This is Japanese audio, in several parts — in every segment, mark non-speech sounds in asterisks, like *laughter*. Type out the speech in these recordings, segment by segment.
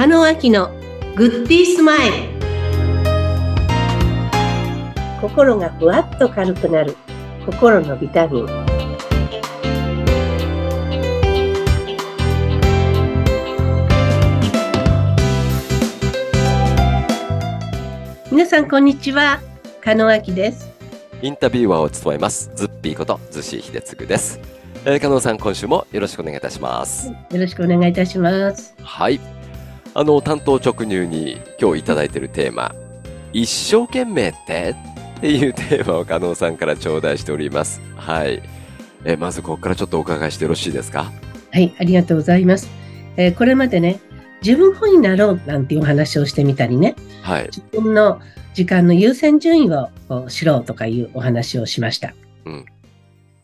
中野明のグッディースマイル。心がふわっと軽くなる。心のビタミン。皆さんこんにちは。加野明です。インタビュアーを務めます。ズッピーことズシ秀嗣です、えー、加納さん今週もよろしくお願いいたします。よろしくお願いいたします。はいあの担当直入に今日いただいているテーマ一生懸命って？っていうテーマを加納さんから頂戴しております。はい、えーまずここからちょっとお伺いしてよろしいですか？はいありがとうございます、えーこれまでね自分本位になろうなんていうお話をしてみたりねはい。自分の時間の優先順位をこう知ろうとかいうお話をしました。うん。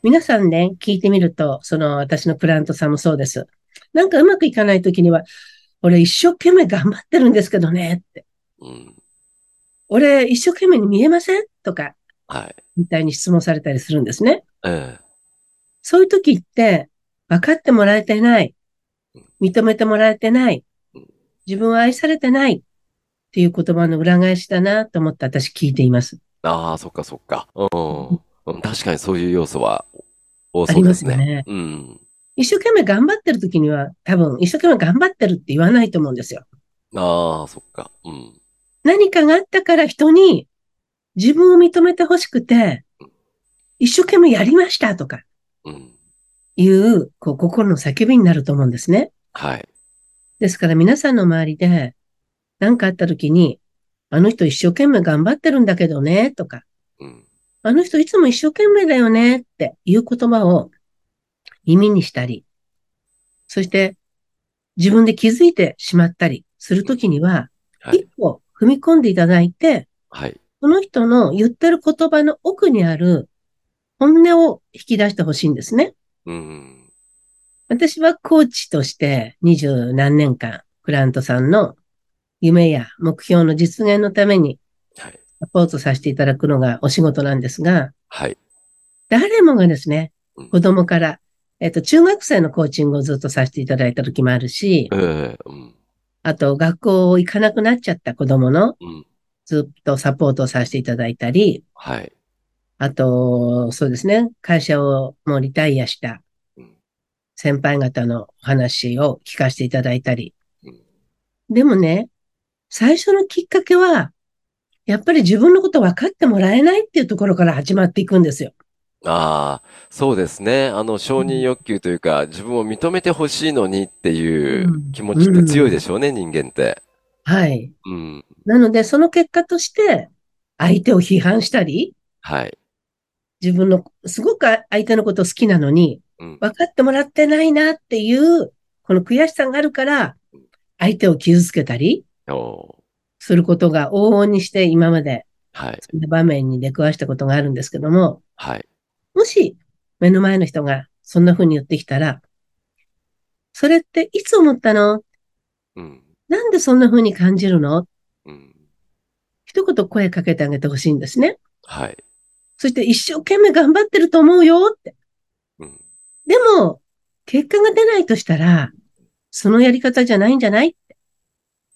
皆さんね、聞いてみると、その私のクライアントさんもそうです。なんかうまくいかないときには、俺一生懸命頑張ってるんですけどねって。うん俺一生懸命に見えません？とか、はいみたいに質問されたりするんですね。えそういう時って、分かってもらえてない。認めてもらえてない。自分は愛されてない。っていう言葉の裏返しだなと思って私聞いています。ー、ああそっかそっかうんうん確かにそういう要素は多ありまそうですすねよね。うん一生懸命頑張ってる時には多分一生懸命頑張ってるって言わないと思うんですよ。ああそっか。うん。何かがあったから人に自分を認めてほしくて、一生懸命やりましたとかうん。いう、こう、心の叫びになると思うんですね。はい。ですから皆さんの周りで何かあった時に、あの人一生懸命頑張ってるんだけどね、とか、うん。あの人いつも一生懸命だよねっていう言葉を耳にしたり、そして自分で気づいてしまったりするときには、はい。一歩踏み込んでいただいて、はい。その人の言ってる言葉の奥にある本音を引き出してほしいんですね。うん。私はコーチとして二十何年間、クラントさんの夢や目標の実現のためにはい。サポートさせていただくのがお仕事なんですが、はい。誰もがですねうん、子供から、えっと、中学生のコーチングをずっとさせていただいた時もあるしえ、えうん。あと学校行かなくなっちゃった子供のうん。ずっとサポートをさせていただいたり、はい。あと、そうですね、会社をもうリタイアしたうん。先輩方のお話を聞かせていただいたり。うん。でもね、最初のきっかけは、やっぱり自分のこと分かってもらえないっていうところから始まっていくんですよ。ああ、そうですね。あの、承認欲求というか、自分を認めてほしいのにっていううん気持ちって強いでしょうね、人間って。はい。うん。なので、その結果として、相手を批判したり、はい。自分の、すごく相手のこと好きなのに、うん。分かってもらってないなっていう、この悔しさがあるから、相手を傷つけたりすることが往々にして今まではい。そんな場面に出くわしたことがあるんですけども、はい。もし目の前の人がそんな風に言ってきたら、それっていつ思ったの？うん。なんでそんな風に感じるの？うん。一言声かけてあげてほしいんですね。はい。そして一生懸命頑張ってると思うよって。うん。でも、結果が出ないとしたら、そのやり方じゃないんじゃない？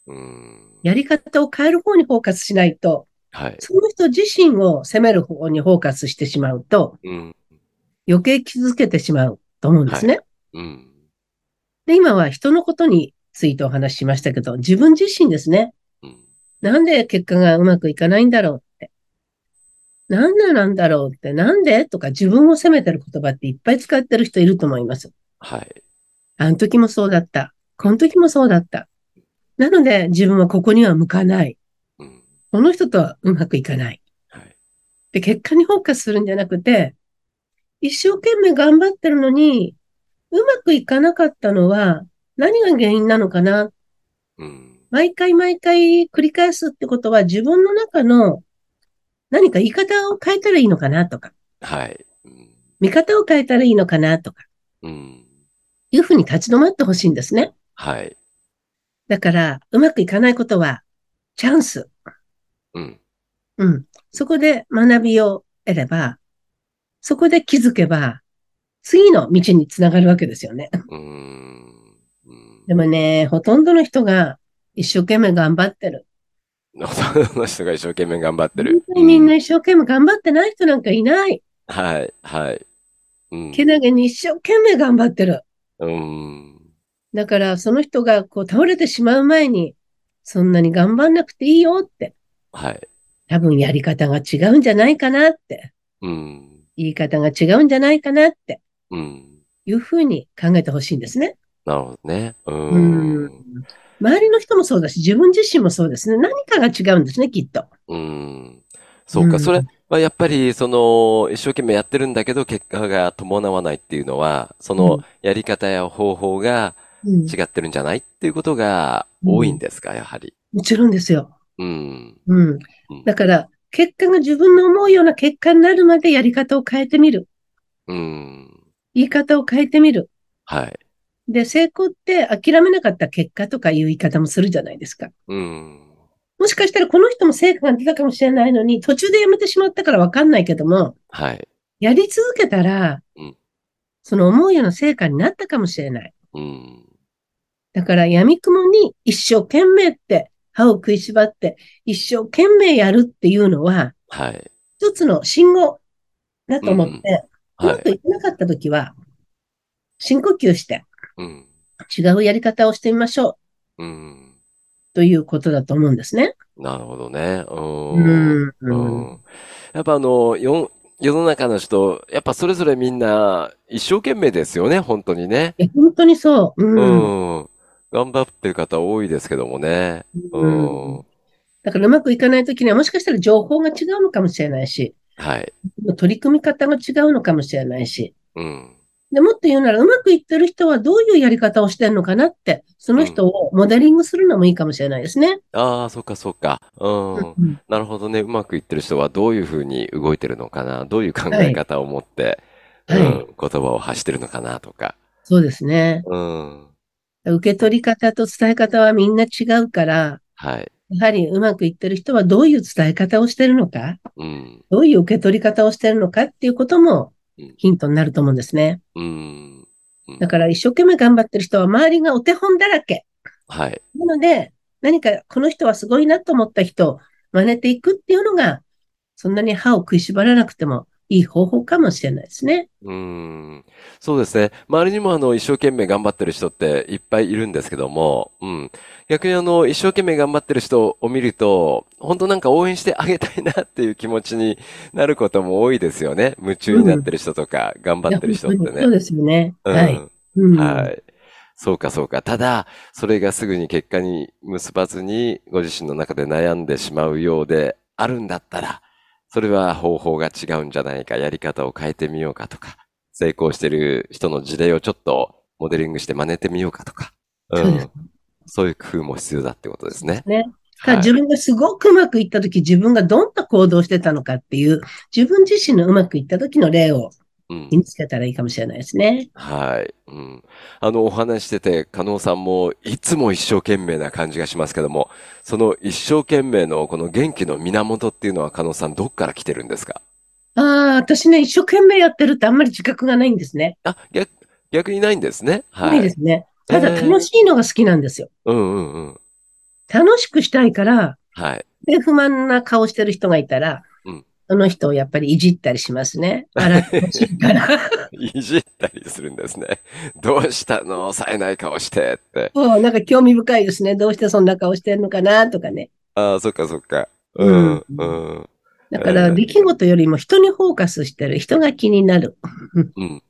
うん。やり方を変える方にフォーカスしないと、はい。その人自身を責める方にフォーカスしてしまうと、うん。余計傷つけてしまうと思うんですね。うん。で、今は人のことについてお話ししましたけど、自分自身ですね。うん。なんで結果がうまくいかないんだろうって。なんでなんだろうって、なんでとか自分を責めてる言葉っていっぱい使ってる人いると思います。はい。あの時もそうだった。この時もそうだった。なので自分はここには向かない。うん。この人とはうまくいかない。はい。で、結果にフォーカスするんじゃなくて、一生懸命頑張ってるのに、うまくいかなかったのは何が原因なのかな？うん。毎回毎回繰り返すってことは自分の中の何か言い方を変えたらいいのかなとか、はい。うん。見方を変えたらいいのかなとか、うん。いうふうに立ち止まってほしいんですね。はい。だから、うまくいかないことはチャンス。うん。うん。そこで学びを得れば、そこで気づけば、次の道につながるわけですよね。でもね、ほとんどの人が一生懸命頑張ってる。*laughs* その人が一生懸命頑張ってる。本当にみんな一生懸命頑張ってない人なんかいない。はい、はい。うん。けなげに一生懸命頑張ってる。うん。だから、その人がこう倒れてしまう前に、そんなに頑張んなくていいよって、はい。多分やり方が違うんじゃないかなって、うん。言い方が違うんじゃないかなってうん。いうふうに考えてほしいんですね。なるほどね。う。うんん。周りの人もそうだし、自分自身もそうですね。何かが違うんですね、きっと。うん。そうか、うんそれはやっぱり、その、一生懸命やってるんだけど、結果が伴わないっていうのは、その、やり方や方法がうん違ってるんじゃないっていうことが多いんですか、やはり。もちろんですよ。うん。うんうん。だから、結果が自分の思うような結果になるまでやり方を変えてみる。うん。言い方を変えてみる。はい。で、成功って諦めなかった結果とかいう言い方もするじゃないですか。うん。もしかしたらこの人も成果が出たかもしれないのに、途中でやめてしまったからわかんないけども、はい。やり続けたらうん、その思うような成果になったかもしれない。うん。だから闇雲に一生懸命って歯を食いしばって一生懸命やるっていうのははい。一つの信号だと思って、うまはい。くいかなかったときは深呼吸してうん。違うやり方をしてみましょううん。ということだと思うんですね。なるほどね。う。うんん。うん。やっぱあの、よ、世の中の人、やっぱそれぞれみんな一生懸命ですよね、本当にね。本当にそう。うん。うん。頑張ってる方多いですけどもね。ううんん。だからうまくいかないときにはもしかしたら情報が違うのかもしれないし、はい。取り組み方が違うのかもしれないし、うん。で、もっと言うなら、うまくいってる人はどういうやり方をしてるのかなって、その人をモデリングするのもいいかもしれないですね。ああ、そっかそっか。うん。うんなるほどね。うまくいってる人はどういうふうに動いてるのかな。どういう考え方を持って、はいうん、言葉を発してるのかなとか。そうですね。うん。受け取り方と伝え方はみんな違うから、はい。やはりうまくいってる人はどういう伝え方をしてるのか、うん。どういう受け取り方をしてるのかっていうこともうんヒントになると思うんですね。うん。だから一生懸命頑張ってる人は周りがお手本だらけ。はい。なので、何かこの人はすごいなと思った人を真似ていくっていうのが、そんなに歯を食いしばらなくてもいい方法かもしれないですね。うん。そうですね。周りにもあの、一生懸命頑張ってる人っていっぱいいるんですけども、うん。逆にあの、一生懸命頑張ってる人を見ると、本当なんか応援してあげたいなっていう気持ちになることも多いですよね。夢中になってる人とか、頑張ってる人ってねそう。ですよね。うんはい。うんはい。そうか、そうか。ただ、それがすぐに結果に結ばずに、ご自身の中で悩んでしまうようであるんだったら、それは方法が違うんじゃないか、やり方を変えてみようかとか、成功してる人の事例をちょっとモデリングして真似てみようかとか、うん。そういう工夫も必要だってことですね。ね。はい自分がすごくうまくいったとき、自分がどんな行動をしてたのかっていう、自分自身のうまくいった時の例をうん身につけたらいいかもしれないですね。はい。うん。あの、お話ししてて、加納さんもいつも一生懸命な感じがしますけども、その一生懸命のこの元気の源っていうのは加納さんどっから来てるんですか？ああ、私ね、一生懸命やってるってあんまり自覚がないんですね。あ、逆、逆にないんですね。は。ないいですね。ただえー楽しいのが好きなんですよ。うんうんうん。楽しくしたいから、はい。で、不満な顔してる人がいたら、うんその人をやっぱりいじったりしますね。*laughs* 笑ってほしいから。いじったりするんですね。どうしたの？冴えない顔してって。そう、なんか興味深いですね。どうしてそんな顔してるのかなとかね。ああ、そっかそっか。うん、ううん、だから、出来事よりも人にフォーカスしてる人が気になる。うん。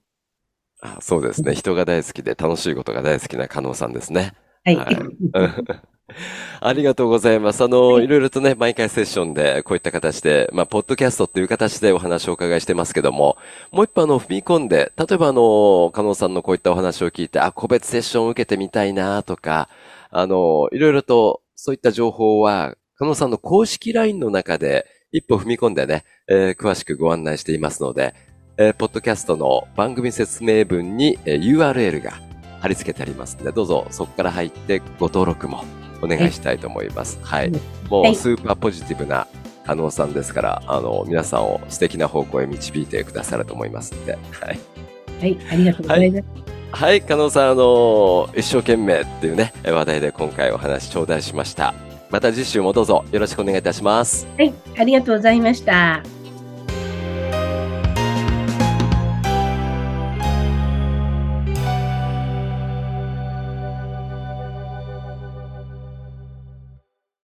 あそうですね。人が大好きで楽しいことが大好きな加納さんですね。はい。はいうん *laughs* *laughs* ありがとうございます。あの、はいいろいろとね、毎回セッションで、こういった形で、まあ、ポッドキャストっていう形でお話をお伺いしてますけども、もう一歩あの、踏み込んで、例えばあの、加納さんのこういったお話を聞いて、あ、個別セッションを受けてみたいなとか、あの、いろいろと、そういった情報は、加納さんの公式 LINE の中で、一歩踏み込んでね、えー詳しくご案内していますので、えーポッドキャストの番組説明文に、えー URL が貼り付けてありますので、どうぞそこから入ってご登録もお願いしたいと思います。はい。もはいうスーパーポジティブな加納さんですから、あの、皆さんを素敵な方向へ導いてくださると思いますので、はい。はい、ありがとうございます。はい、加納さん、あの一生懸命っていうね、話題で今回お話頂戴しました。また次週もどうぞよろしくお願いいたします。はい、ありがとうございました。